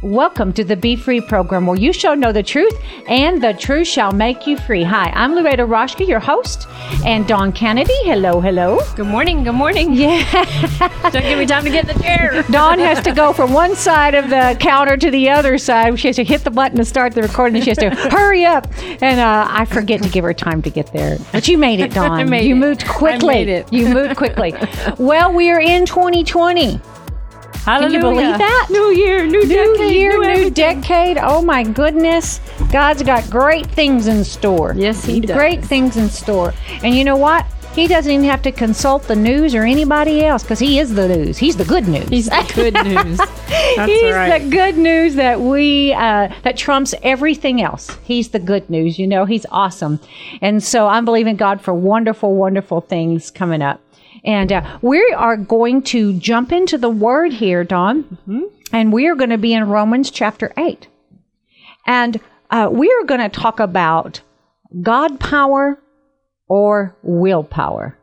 Welcome to the Be Free program where you shall know the truth and the truth shall make you free. Hi, I'm Loretta Roshke, your host, and Dawn Kennedy. Hello, hello. Good morning. Good morning. Yeah. Don't give me time to get in the chair. Dawn has to go from one side of the counter to the other side. She has to hit the button to start the recording and she has to hurry up. And uh, I forget to give her time to get there. But you made it, Dawn. I made you it. moved quickly. I made it. You moved quickly. well, we are in 2020. Hallelujah. you believe that? New year, new, New decade, year, new, everything. decade. Oh my goodness. God's got great things in store. Yes, He does. Great things in store. And you know what? He doesn't even have to consult the news or anybody else because he is the news. He's the good news. He's the good news. That's He's right. the good news that we uh, that trumps everything else. He's the good news. You know, he's awesome, and so I'm believing God for wonderful, wonderful things coming up. And uh, we are going to jump into the Word here, Dawn, and we are going to be in Romans chapter eight, and uh, we are going to talk about God power or willpower.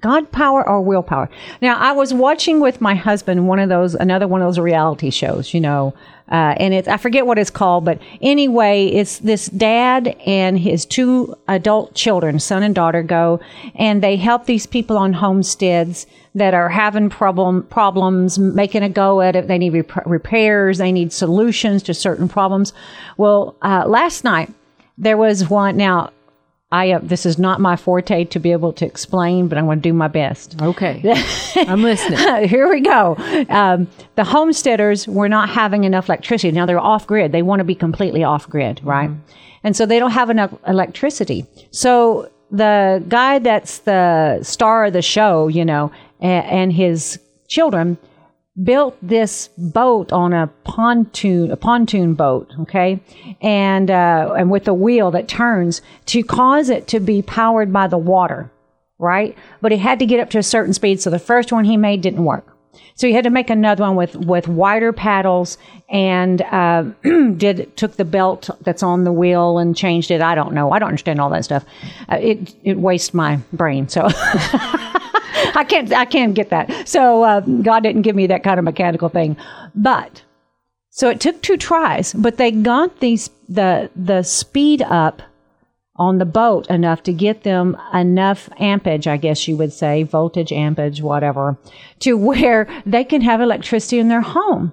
God power or willpower. Now, I was watching with my husband one of those, another one of those reality shows, you know, uh, and it's, I forget what it's called, but anyway, it's this dad and his two adult children, son and daughter, go and they help these people on homesteads that are having problem, problems, making a go at it. They need rep- repairs, they need solutions to certain problems. Well, uh, last night, there was one. Now, I uh, this is not my forte to be able to explain, but I'm going to do my best. okay. I'm listening. Here we go. Um, the homesteaders were not having enough electricity. Now they're off grid. They want to be completely off grid, right? And so they don't have enough electricity. So the guy that's the star of the show, you know, and, and his children built this boat on a pontoon, a pontoon boat, okay, and uh, and with a wheel that turns to cause it to be powered by the water, right? But it had to get up to a certain speed, so the first one he made didn't work. So he had to make another one with with wider paddles and uh, did took the belt that's on the wheel and changed it. I don't know. I don't understand all that stuff. Uh, it it wastes my brain. So. I can't I can't get that. So uh, God didn't give me that kind of mechanical thing. But so it took two tries, but they got these the the speed up on the boat enough to get them enough ampage, I guess you would say, voltage, ampage, whatever, to where they can have electricity in their home.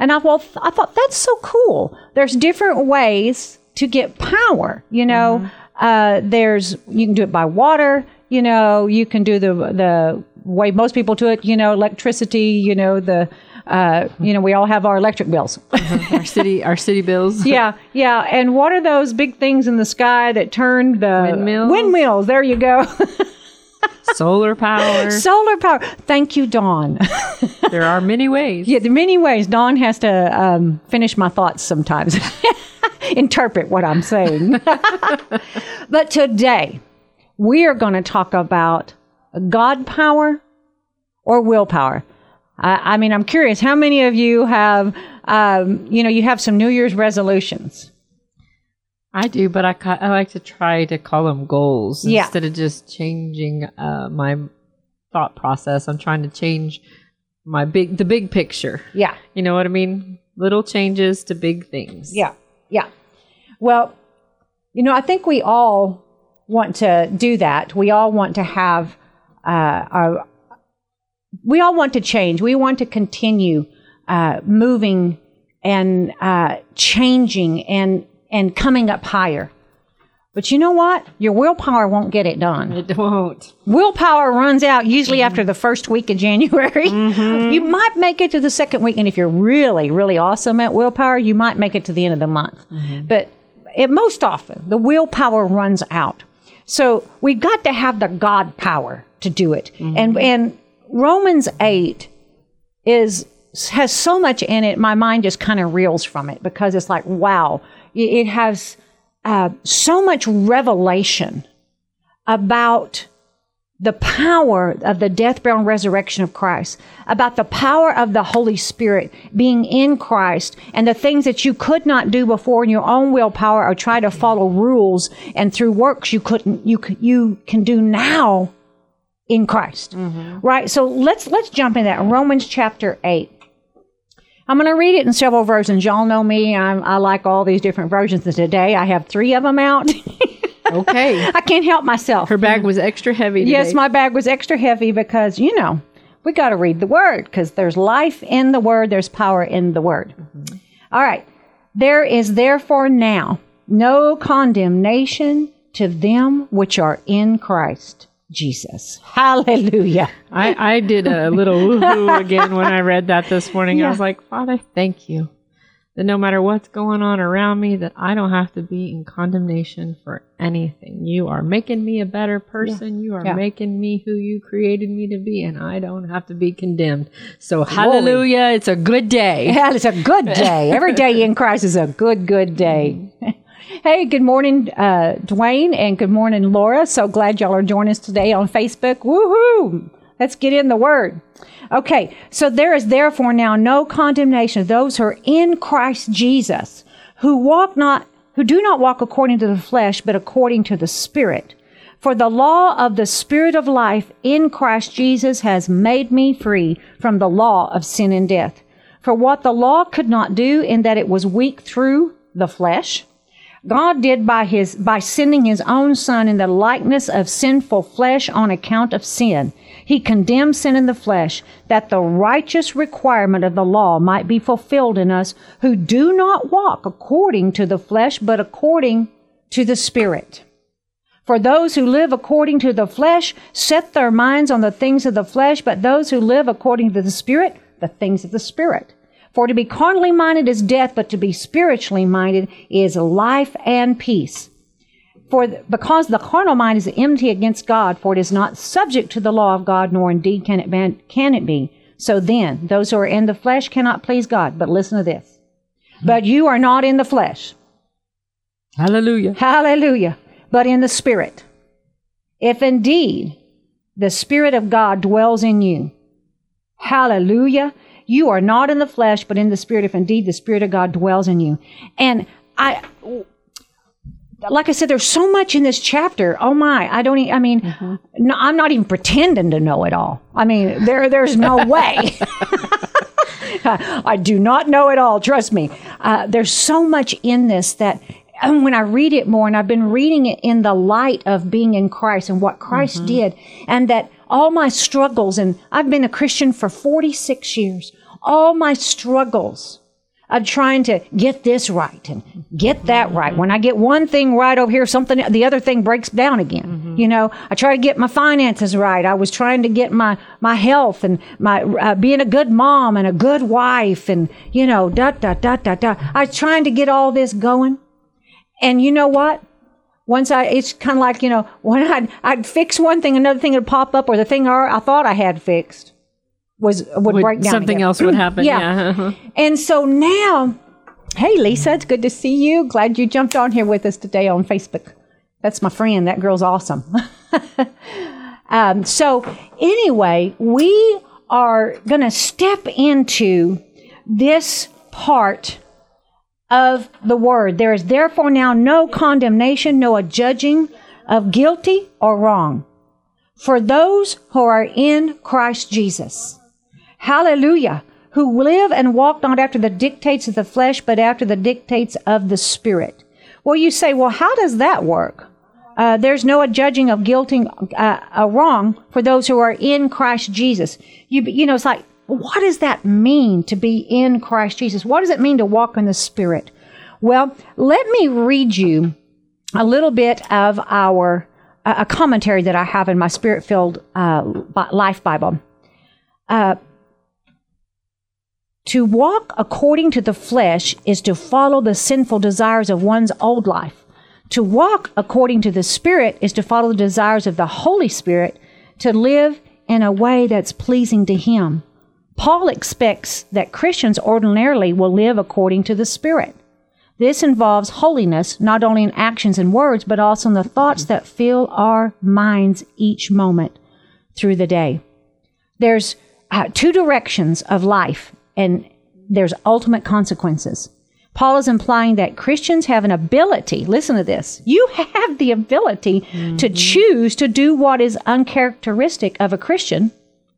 And I, well, I thought that's so cool. There's different ways to get power, you know. Uh, there's you can do it by water, you know. You can do the the way most people do it, you know, electricity, you know, the uh, you know, we all have our electric bills. our city, our city bills. Yeah, yeah. And what are those big things in the sky that turn the Windmills? Windmills. There you go. Solar power. Solar power. Thank you, Dawn. there are many ways. yeah, the many ways Dawn has to um, finish my thoughts sometimes, interpret what I'm saying. but today we are going to talk about God power or willpower. I, I mean, I'm curious. How many of you have, um, you know, you have some New Year's resolutions? I do, but I, ca- I like to try to call them goals Yeah. instead of just changing uh, my thought process. I'm trying to change my big, the big picture. Yeah. You know what I mean? Little changes to big things. Yeah, yeah. Well, you know, I think we all want to do that. We all want to have uh, our. We all want to change. We want to continue uh, moving and uh, changing and and coming up higher. But you know what? Your willpower won't get it done. It won't. Willpower runs out usually after the first week of January. You might make it to the second week, and if you're really, really awesome at willpower, you might make it to the end of the month. But it, most often, the willpower runs out. So we've got to have the God power to do it. And and Romans eight is has so much in it. My mind just kind of reels from it because it's like, wow, it it has uh, so much revelation about the power of the death, burial, and resurrection of Christ, about the power of the Holy Spirit being in Christ, and the things that you could not do before in your own willpower or try to follow rules and through works you couldn't, you you can do now in Christ, mm-hmm. right? So let's let's jump in that Romans chapter eight. I'm going to read it in several versions. Y'all know me. I'm, I like all these different versions. And today I have three of them out. Okay. I can't help myself. Her bag was extra heavy. Today. Yes, my bag was extra heavy because, you know, we got to read the word because there's life in the word, there's power in the word. Mm-hmm. All right. There is therefore now no condemnation to them which are in Christ Jesus. Hallelujah. I, I did a little woohoo again when I read that this morning. Yeah. I was like, Father, thank you that no matter what's going on around me, that I don't have to be in condemnation for anything. You are making me a better person. You are Yeah. making me who you created me to be, and I don't have to be condemned. So hallelujah, it's a good day. Yeah, it's a good day. Every day in Christ is a good, good day. Hey, good morning, uh, Dwayne, and good morning, Laura. So glad y'all are joining us today on Facebook. Woohoo! Let's get in the word. Okay, so there is therefore now no condemnation of those who are in Christ Jesus, who walk not, who do not walk according to the flesh, but according to the Spirit. For the law of the Spirit of life in Christ Jesus has made me free from the law of sin and death. For what the law could not do in that it was weak through the flesh, God did by his by sending his own son in the likeness of sinful flesh on account of sin. He condemned sin in the flesh that the righteous requirement of the law might be fulfilled in us who do not walk according to the flesh but according to the spirit. For those who live according to the flesh set their minds on the things of the flesh, but those who live according to the Spirit, the things of the Spirit. For to be carnally minded is death, but to be spiritually minded is life and peace. For because the carnal mind is enmity against God, for it is not subject to the law of God, nor indeed can it. Can it be. So then, those who are in the flesh cannot please God. But listen to this. But you are not in the flesh. Hallelujah. Hallelujah. But in the Spirit. If indeed the Spirit of God dwells in you. Hallelujah. You are not in the flesh, but in the Spirit, if indeed the Spirit of God dwells in you. And I, like I said, there's so much in this chapter. Oh my, I don't, e- I mean, mm-hmm. no, I'm not even pretending to know it all. I mean, there, there's no way. I do not know it all. Trust me. Uh, there's so much in this that and when I read it more, and I've been reading it in the light of being in Christ and what Christ mm-hmm. did, and that all my struggles, and I've been a Christian for 46 years, all my struggles of trying to get this right and get that right. When I get one thing right over here, something, the other thing breaks down again. You know, I try to get my finances right. I was trying to get my, my health and my, uh, being a good mom and a good wife and, you know, da, da, da, da, da. I was trying to get all this going. And you know what? Once I, it's kind of like, you know, when I'd, I'd fix one thing, another thing would pop up, or the thing I, I thought I had fixed was, would, Would- break down. something again. else would happen. Yeah. yeah. And so now, hey, Lisa, it's good to see you. Glad you jumped on here with us today on Facebook. That's my friend. That girl's awesome. um, so, anyway, we are going to step into this part of the word. There is therefore now no condemnation, no judging of guilty or wrong for those who are in Christ Jesus. Hallelujah. Who live and walk not after the dictates of the flesh, but after the dictates of the Spirit. Well, you say, well, how does that work? Uh, there's no judging of guilty uh, uh, wrong for those who are in Christ Jesus. You, you know, it's like, what does that mean to be in Christ Jesus? What does it mean to walk in the Spirit? Well, let me read you a little bit of our uh, a commentary that I have in my Spirit-filled uh, Life Bible. To walk according to the flesh is to follow the sinful desires of one's old life. To walk according to the Spirit is to follow the desires of the Holy Spirit to live in a way that's pleasing to Him. Paul expects that Christians ordinarily will live according to the Spirit. This involves holiness not only in actions and words, but also in the thoughts that fill our minds each moment through the day. There's uh, two directions of life, and there's ultimate consequences. Paul is implying that Christians have an ability, listen to this, you have the ability to mm-hmm. choose to do what is uncharacteristic of a Christian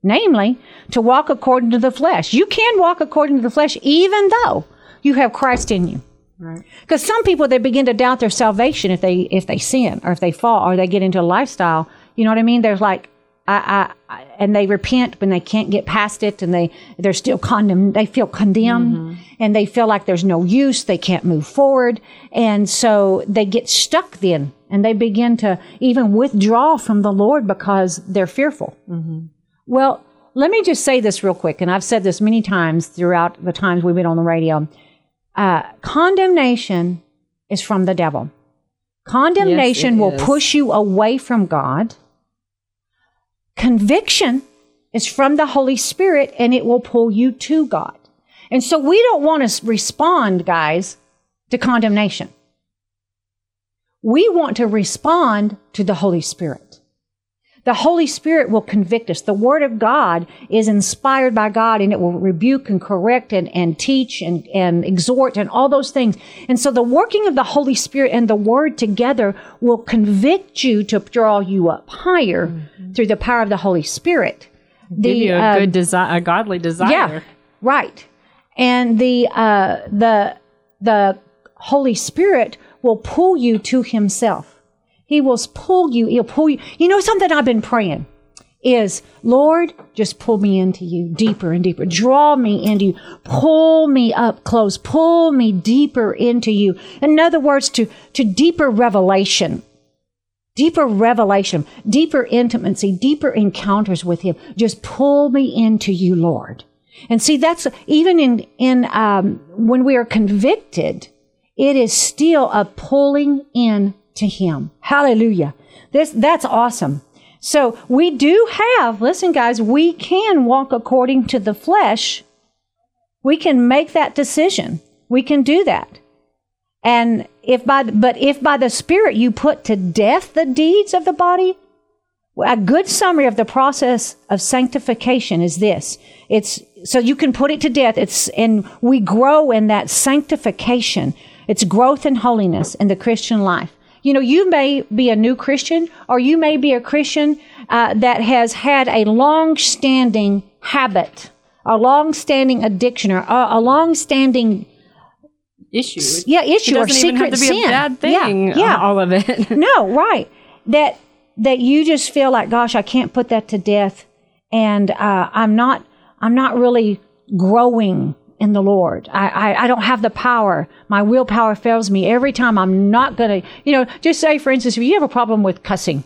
namely, to walk according to the flesh. You can walk according to the flesh even though you have Christ in you. Right. Because some people they begin to doubt their salvation if they if they sin or if they fall or they get into a lifestyle. You know what I mean? There's like I, I, I and they repent but they can't get past it and they they're still condemned. They feel condemned and they feel like there's no use. They can't move forward and so they get stuck then and they begin to even withdraw from the Lord because they're fearful. Well, let me just say this real quick, and I've said this many times throughout the times we've been on the radio. Uh, condemnation is from the devil. Condemnation Yes, will is. push you away from God. Conviction is from the Holy Spirit and it will pull you to God. And so we don't want to respond, guys, to condemnation. We want to respond to the Holy Spirit. The Holy Spirit will convict us. The Word of God is inspired by God and it will rebuke and correct and, and teach and, and exhort and all those things. And so the working of the Holy Spirit and the Word together will convict you to draw you up higher through the power of the Holy Spirit. The, Give you a uh, good desire, a godly desire. yeah, right. And the uh, the the Holy Spirit will pull you to Himself. He will pull you. He'll pull you. You know something I've been praying is, Lord, just pull me into you deeper and deeper. Draw me into you. Pull me up close. Pull me deeper into you. In other words, to to deeper revelation deeper revelation, deeper intimacy, deeper encounters with Him. Just pull me into you, Lord. And see, that's even in in um, when we are convicted, it is still a pulling in to Him. Hallelujah. This that's awesome. So we do have. Listen, guys, we can walk according to the flesh. We can make that decision. We can do that. And if by but if by the Spirit you put to death the deeds of the body, a good summary of the process of sanctification is this. It's so you can put it to death. It's and we grow in that sanctification. It's growth in holiness in the Christian life. You know, you may be a new Christian, or you may be a Christian uh, that has had a long-standing habit, a long-standing addiction, or a, a long-standing Issue. yeah issue or secret have to be sin. a bad thing. Yeah, yeah. all of it. no, right. That that you just feel like, gosh, I can't put that to death, and uh, I'm not, I'm not really growing in the Lord. I, I, I don't have the power. My willpower fails me every time. I'm not gonna, you know, just say, for instance, if you have a problem with cussing.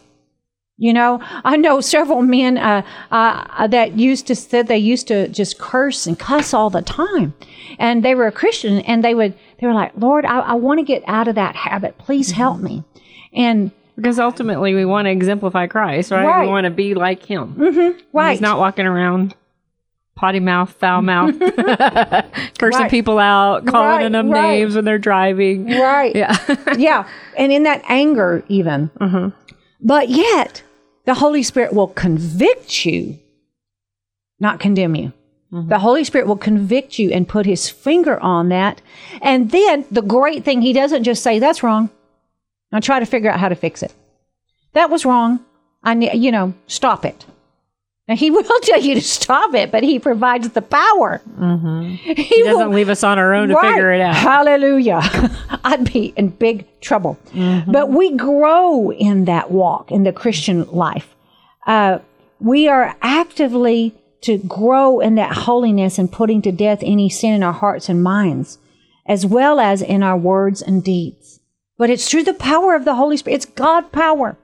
You know, I know several men uh, uh, that used to said they used to just curse and cuss all the time, and they were a Christian, and they would they were like, Lord, I, I want to get out of that habit. Please help me. And Because ultimately, we want to exemplify Christ, right? Right. We want to be like Him. right, He's not walking around potty mouth, foul mouth, cursing Right. people out, calling Right, them right. names when they're driving. right, Yeah. yeah, and in that anger even. Mm-hmm. But yet, the Holy Spirit will convict you, not condemn you. Mm-hmm. The Holy Spirit will convict you and put his finger on that. And then the great thing, he doesn't just say, that's wrong. Now try to figure out how to fix it. That was wrong. I you know, stop it. Now he will tell you to stop it, but he provides the power. He, He doesn't leave us on our own to Right. figure it out. Hallelujah. I'd be in big trouble. Mm-hmm. But we grow in that walk in the Christian life. Uh, we are actively to grow in that holiness and putting to death any sin in our hearts and minds, as well as in our words and deeds. But it's through the power of the Holy Spirit. It's God power.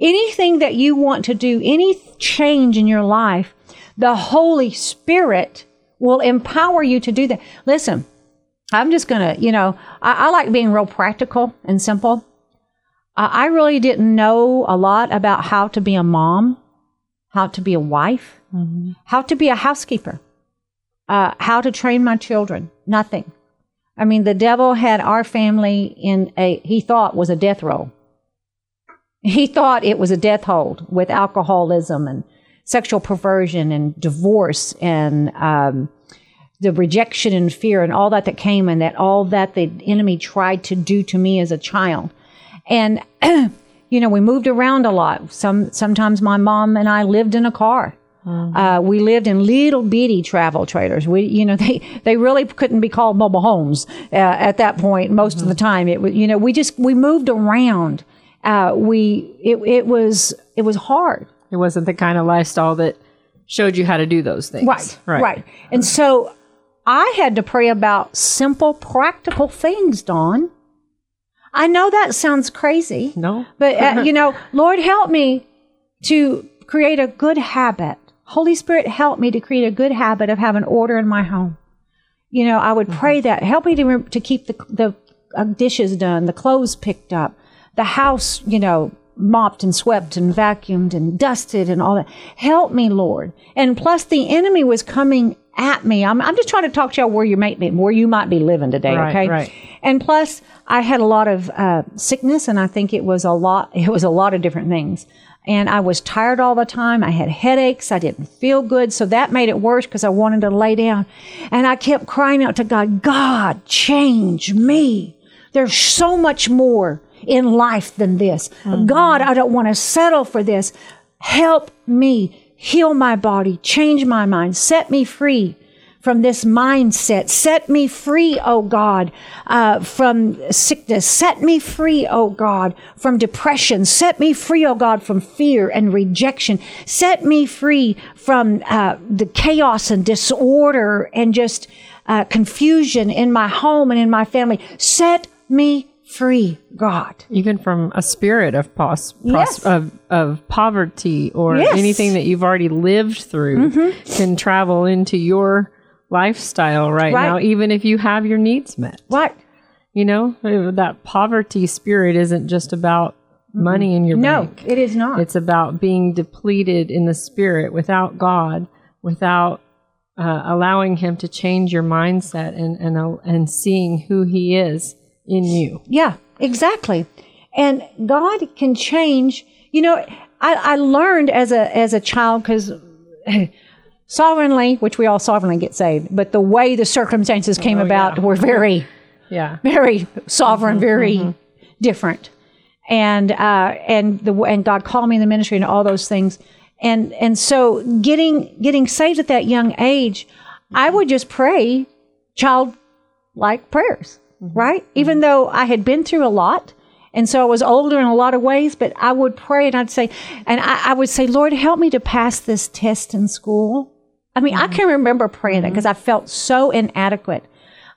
Anything that you want to do, any change in your life, the Holy Spirit will empower you to do that. Listen, I'm just going to, you know, I, I like being real practical and simple. I, I really didn't know a lot about how to be a mom, how to be a wife, how to be a housekeeper, uh, how to train my children. Nothing. I mean, the devil had our family in a, he thought was a death row. He thought it was a death hold with alcoholism and sexual perversion and divorce and um, the rejection and fear and all that that came and that all that the enemy tried to do to me as a child. And you know, we moved around a lot. Some sometimes my mom and I lived in a car. Uh, we lived in little bitty travel trailers. We, you know, they, they really couldn't be called mobile homes uh, at that point. Most of the time, it was, you know, we just we moved around. Uh, we it it was it was hard. It wasn't the kind of lifestyle that showed you how to do those things. Right, right, right. And so I had to pray about simple, practical things, Dawn. I know that sounds crazy. No. But, uh, you know, Lord, help me to create a good habit. Holy Spirit, help me to create a good habit of having order in my home. You know, I would pray that. Help me to, to keep the, the uh, dishes done, the clothes picked up, the house, you know, mopped and swept and vacuumed and dusted and all that. Help me, Lord. And plus, the enemy was coming at me. I'm, I'm just trying to talk to y'all where you might be, where you might be living today. Right, okay. right. And plus, I had a lot of uh, sickness, and I think it was a lot. It was a lot of different things. And I was tired all the time. I had headaches. I didn't feel good. So that made it worse because I wanted to lay down. And I kept crying out to God, God, change me. There's so much more in life than this. God, I don't want to settle for this. Help me heal my body, change my mind, set me free from this mindset. Set me free, oh God, uh, from sickness. Set me free, oh God, from depression. Set me free, oh God, from fear and rejection. Set me free from uh, the chaos and disorder and just uh, confusion in my home and in my family. Set me free, God. Even from a spirit of pos- pros- Yes. of of poverty or Yes. Mm-hmm. anything that you've already lived through can travel into your lifestyle right, Right. now, even if you have your needs met. What? You know, that poverty spirit isn't just about money in your No, bank. No, it is not. It's about being depleted in the spirit without God, without uh, allowing Him to change your mindset and and uh, and seeing who He is in you. Yeah, exactly. And God can change. You know, I, I learned as a as a child because sovereignly, which we all sovereignly get saved, but the way the circumstances came about were very, Yeah. very sovereign, very different. And uh, and the and God called me in the ministry and all those things. And and so getting getting saved at that young age, I would just pray child like prayers, Mm-hmm. right? Mm-hmm. Even though I had been through a lot. And so I was older in a lot of ways, but I would pray and I'd say, and I, I would say, Lord, help me to pass this test in school. I mean, I mm-hmm. can remember praying that because I felt so inadequate.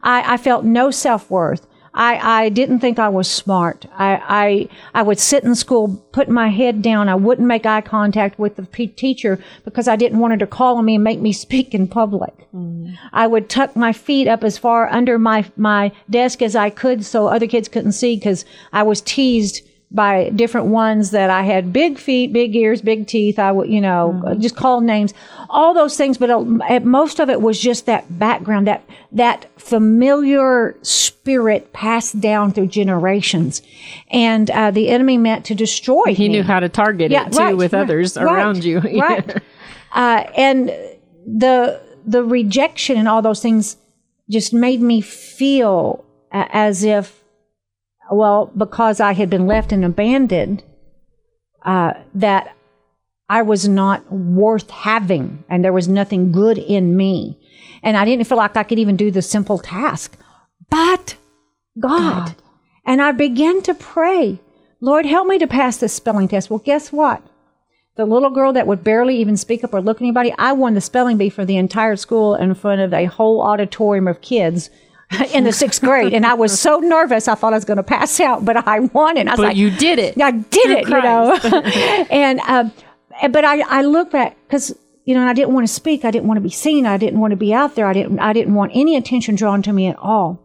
I, I felt no self worth. I, I didn't think I was smart. I, I, I would sit in school, put my head down. I wouldn't make eye contact with the p- teacher because I didn't want her to call on me and make me speak in public. Mm. I would tuck my feet up as far under my, my desk as I could so other kids couldn't see because I was teased by different ones that I had big feet, big ears, big teeth. I would, you know, just called names, all those things. But uh, most of it was just that background, that that familiar spirit passed down through generations, and uh, the enemy meant to destroy. He me. knew how to target Yeah, it too right, with right, others right, around you. right. Uh, and the the rejection and all those things just made me feel as if, well, because I had been left and abandoned, uh, that I was not worth having, and there was nothing good in me, and I didn't feel like I could even do the simple task. But God. And I began to pray, Lord, help me to pass this spelling test. Well, guess what? The little girl that would barely even speak up or look at anybody, I won the spelling bee for the entire school in front of a whole auditorium of kids in the sixth grade. And I was so nervous, I thought I was going to pass out, but I won. And I was But like, you did it. I did Through it, you know. and um, but I, I look back because you know, and I didn't want to speak. I didn't want to be seen. I didn't want to be out there. I didn't. I didn't want any attention drawn to me at all.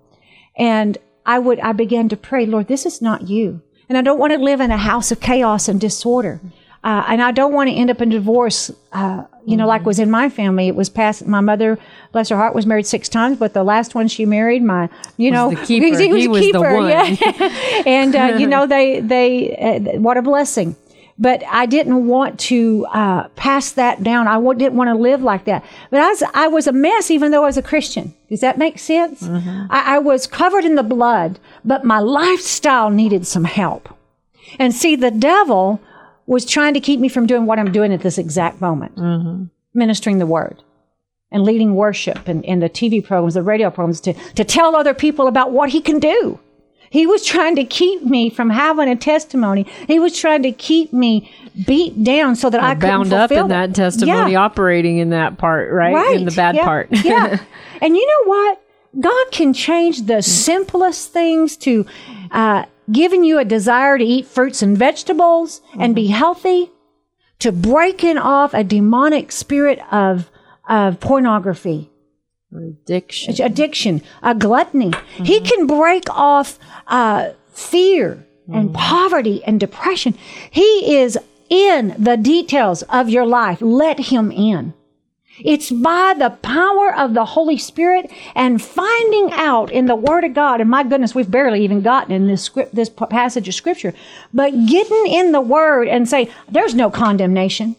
And I would. I began to pray, Lord, this is not you. And I don't want to live in a house of chaos and disorder. Uh, and I don't want to end up in divorce. Uh, you know, like was in my family. It was past. My mother, bless her heart, was married six times, but the last one she married, my, you know, the keeper. he was He a was the one. Yeah. and uh, you know, they they uh, what a blessing. But I didn't want to uh, pass that down. I w- didn't want to live like that. But I was, I was a mess, even though I was a Christian. Does that make sense? I, I was covered in the blood, but my lifestyle needed some help. And see, the devil was trying to keep me from doing what I'm doing at this exact moment. ministering the word and leading worship and, and the TV programs, the radio programs to, to tell other people about what he can do. He was trying to keep me from having a testimony. He was trying to keep me beat down so that I couldn't bound up in that testimony, Yeah. operating in that part, right? Right. In the bad yeah. part. yeah. And you know what? God can change the simplest things to uh, giving you a desire to eat fruits and vegetables and be mm-hmm. healthy, to breaking off a demonic spirit of of pornography, Addiction. addiction, a gluttony. He mm-hmm. can break off uh, fear and mm-hmm. poverty and depression. He is in the details of your life. Let him in. It's by the power of the Holy Spirit and finding out in the Word of God. And my goodness, we've barely even gotten in this script, this passage of Scripture. But getting in the Word and say, "There's no condemnation.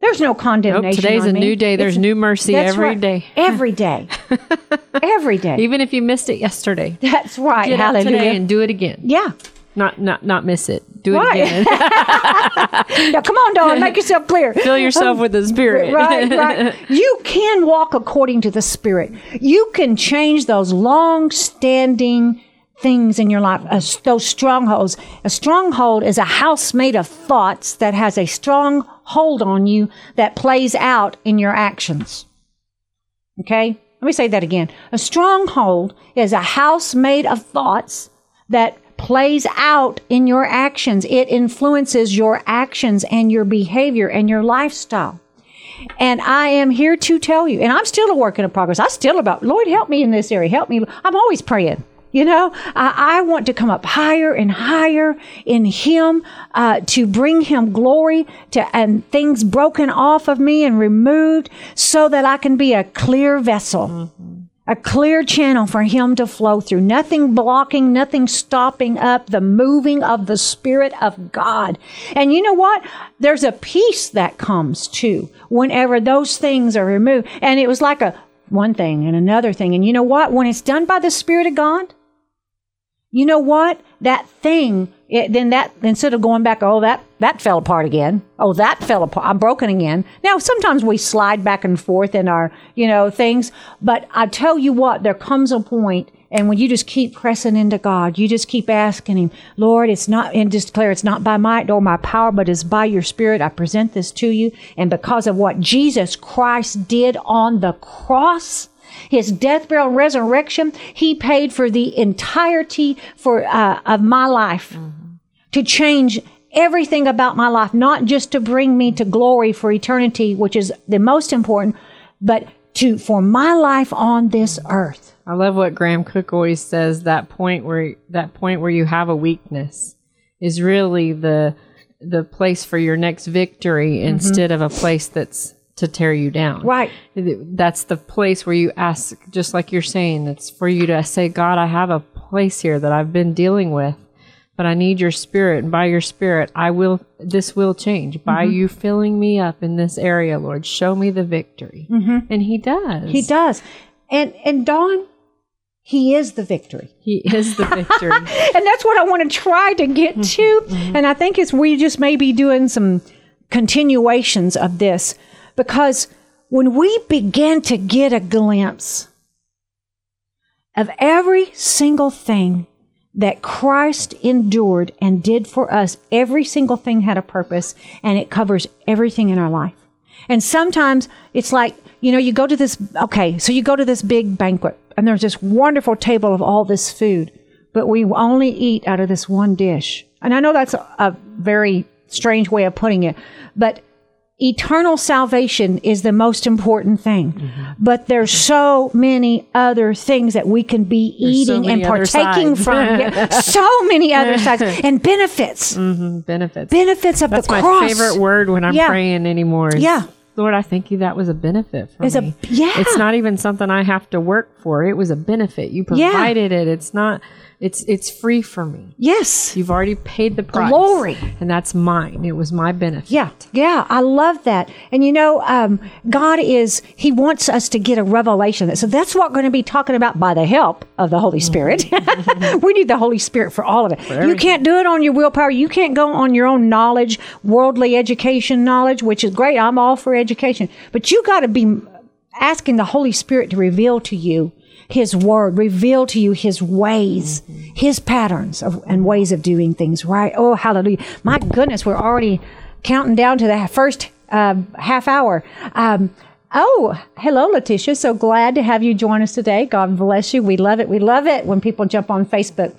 There's no Nope, condemnation." today's on a me." new day. There's It's- new mercy every right. day. Every day. Every day. Even if you missed it yesterday, That's right. get Hallelujah. today and do it again. yeah. Not not not miss it. Do it again. Now, come on, Dawn. Make yourself clear. Fill yourself with the Spirit. right, right. You can walk according to the Spirit. You can change those long standing things in your life, uh, those strongholds. A stronghold is a house made of thoughts that has a strong hold on you that plays out in your actions. Okay? Let me say that again. A stronghold is a house made of thoughts that plays out in your actions. It influences your actions and your behavior and your lifestyle. And I am here to tell you, and I'm still a work in progress. I still about, Lord, help me in this area. Help me. I'm always praying. You know, I, I want to come up higher and higher in Him uh, to bring Him glory to and things broken off of me and removed, so that I can be a clear vessel a clear channel for him to flow through. Nothing blocking, nothing stopping up the moving of the Spirit of God. And you know what? There's a peace that comes too whenever those things are removed. And it was like a one thing and another thing. And you know what? When it's done by the Spirit of God, you know what? That thing, it, then that, instead of going back, oh, that, that fell apart again. Oh, that fell apart. I'm broken again. Now, sometimes we slide back and forth in our, you know, things. But I tell you what, there comes a point and when you just keep pressing into God, you just keep asking Him, Lord, it's not, and just declare it's not by might or my power, but it's by your Spirit. I present this to you. And because of what Jesus Christ did on the cross, his death, burial, and resurrection, he paid for the entirety for uh, of my life to change everything about my life, not just to bring me to glory for eternity, which is the most important, but to for my life on this earth. I love what Graham Cooke always says. That point where that point where you have a weakness is really the the place for your next victory instead of a place that's to tear you down. Right. That's the place where you ask, just like you're saying, it's for you to say, God, I have a place here that I've been dealing with, but I need your spirit. And by your spirit, I will, this will change. By mm-hmm. you filling me up in this area, Lord, show me the victory. Mm-hmm. And He does. He does. And and Dawn, he is the victory. He is the victory. and that's what I want to try to get mm-hmm. to. And I think it's we just may be doing some continuations of this because when we begin to get a glimpse of every single thing that Christ endured and did for us, every single thing had a purpose and it covers everything in our life. And sometimes it's like, you know, you go to this, okay, so you go to this big banquet and there's this wonderful table of all this food, but we only eat out of this one dish. And I know that's a, a very strange way of putting it, but eternal salvation is the most important thing. Mm-hmm. But there's so many other things that we can be so eating and many partaking from. Yeah, so many other sides and benefits. Mm-hmm. benefits. Benefits of That's the my favorite word when I'm Yeah. praying anymore. is, Yeah. Lord, I thank you that was a benefit for It's a- yeah. It's not even something I have to work for. It was a benefit. You Yeah. provided it. It's not it's it's free for me. Yes. You've already paid the price. Glory. And that's mine. It was my benefit. Yeah, yeah, I love that. And you know, um, God is, He wants us to get a revelation. So that's what we're going to be talking about by the help of the Holy Spirit. we need the Holy Spirit for all of it. You can't do it on your willpower. You can't go on your own knowledge, worldly education knowledge, which is great. I'm all for education. But you got to be asking the Holy Spirit to reveal to you his word, reveal to you his ways, his patterns of, and ways of doing things, right? Oh, hallelujah. My goodness, we're already counting down to the first uh, half hour. Um, oh, hello, Letitia. So glad to have you join us today. God bless you. We love it. We love it when people jump on Facebook.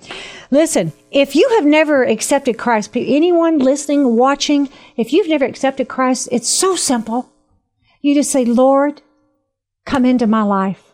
Listen, if you have never accepted Christ, anyone listening, watching, if you've never accepted Christ, it's so simple. You just say, Lord, come into my life.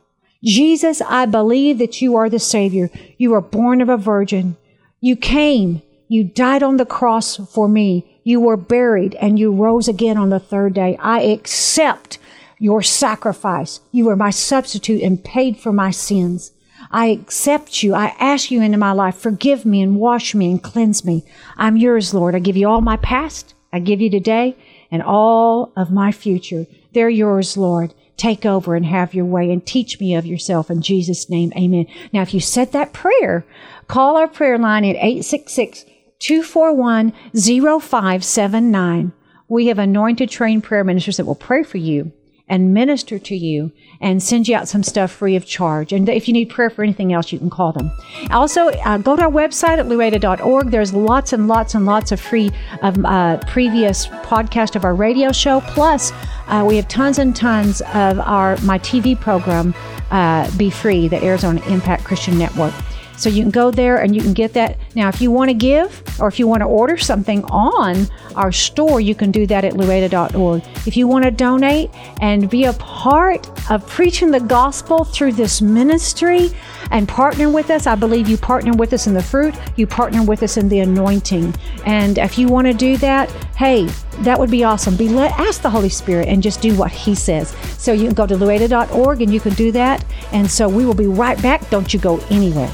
Jesus, I believe that you are the Savior. You were born of a virgin. You came. You died on the cross for me. You were buried and you rose again on the third day. I accept your sacrifice. You were my substitute and paid for my sins. I accept you. I ask you into my life. Forgive me and wash me and cleanse me. I'm yours, Lord. I give you all my past. I give you today and all of my future. They're yours, Lord take over and have your way and teach me of yourself in Jesus' name. Amen. Now, if you said that prayer, call our prayer line at 866 241 0579. We have anointed trained prayer ministers that will pray for you and minister to you and send you out some stuff free of charge. And if you need prayer for anything else, you can call them. Also, uh, go to our website at loretta.org. There's lots and lots and lots of free um, uh, previous podcast of our radio show. Plus, uh, we have tons and tons of our my TV program, uh, Be Free, that airs on Impact Christian Network. So you can go there and you can get that. Now, if you want to give or if you want to order something on our store, you can do that at loretta.org. If you want to donate and be a part of preaching the gospel through this ministry and partner with us, I believe you partner with us in the fruit, you partner with us in the anointing. And if you want to do that, hey, that would be awesome. Be let ask the Holy Spirit and just do what He says. So you can go to loretta.org and you can do that. And so we will be right back. Don't you go anywhere.